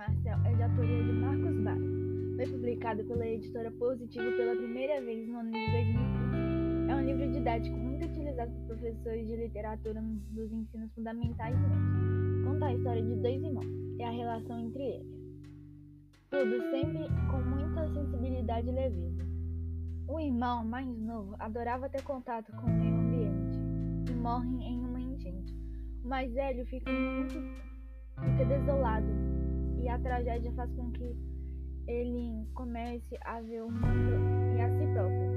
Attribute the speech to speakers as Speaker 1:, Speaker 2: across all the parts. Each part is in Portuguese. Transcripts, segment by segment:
Speaker 1: Marcel é de autoria de Marcos Bar. Foi publicado pela editora Positivo pela primeira vez no ano de 2015. É um livro didático muito utilizado por professores de literatura dos ensinos fundamentais médios. Conta a história de dois irmãos e a relação entre eles. Tudo sempre com muita sensibilidade e leveza. O irmão mais novo adorava ter contato com o meio ambiente e morre em uma enchente. O mais velho fica muito fica desolado a tragédia faz com que ele comece a ver o mundo e a si próprio.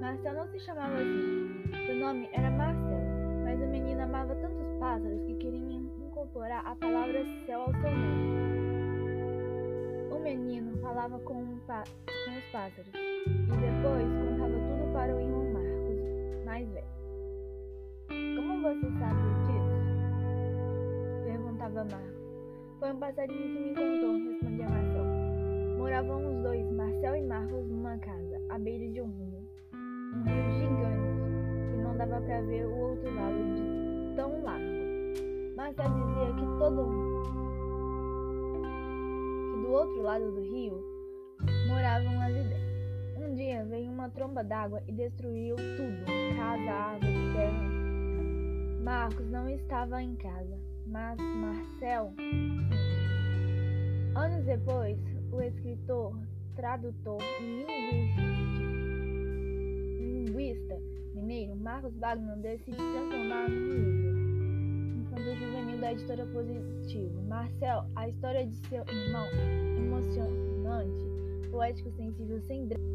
Speaker 1: Marcel não se chamava assim. Seu nome era Marcel, mas o menino amava tantos pássaros que queria incorporar a palavra céu ao seu nome. O menino falava com, um com os pássaros e depois contava tudo para o irmão Marcos, mais velho. Como você sabe disso? Perguntava Marcos. Foi um passarinho que me contou, respondia Marcel. Moravam os dois, Marcel e Marcos, numa casa, à beira de um rio. Um rio gigante, que não dava para ver o outro lado de tão largo. Marcel dizia que todo do outro lado do rio moravam as ideias. Um dia veio uma tromba d'água e destruiu tudo. Marcos não estava em casa, mas Marcel. Anos depois, o escritor, tradutor e linguista mineiro Marcos Wagner decidiu transformar no livro Infanto Juvenil da editora Positivo. Marcel, a história de seu irmão, emocionante, poético, sensível, sem drama.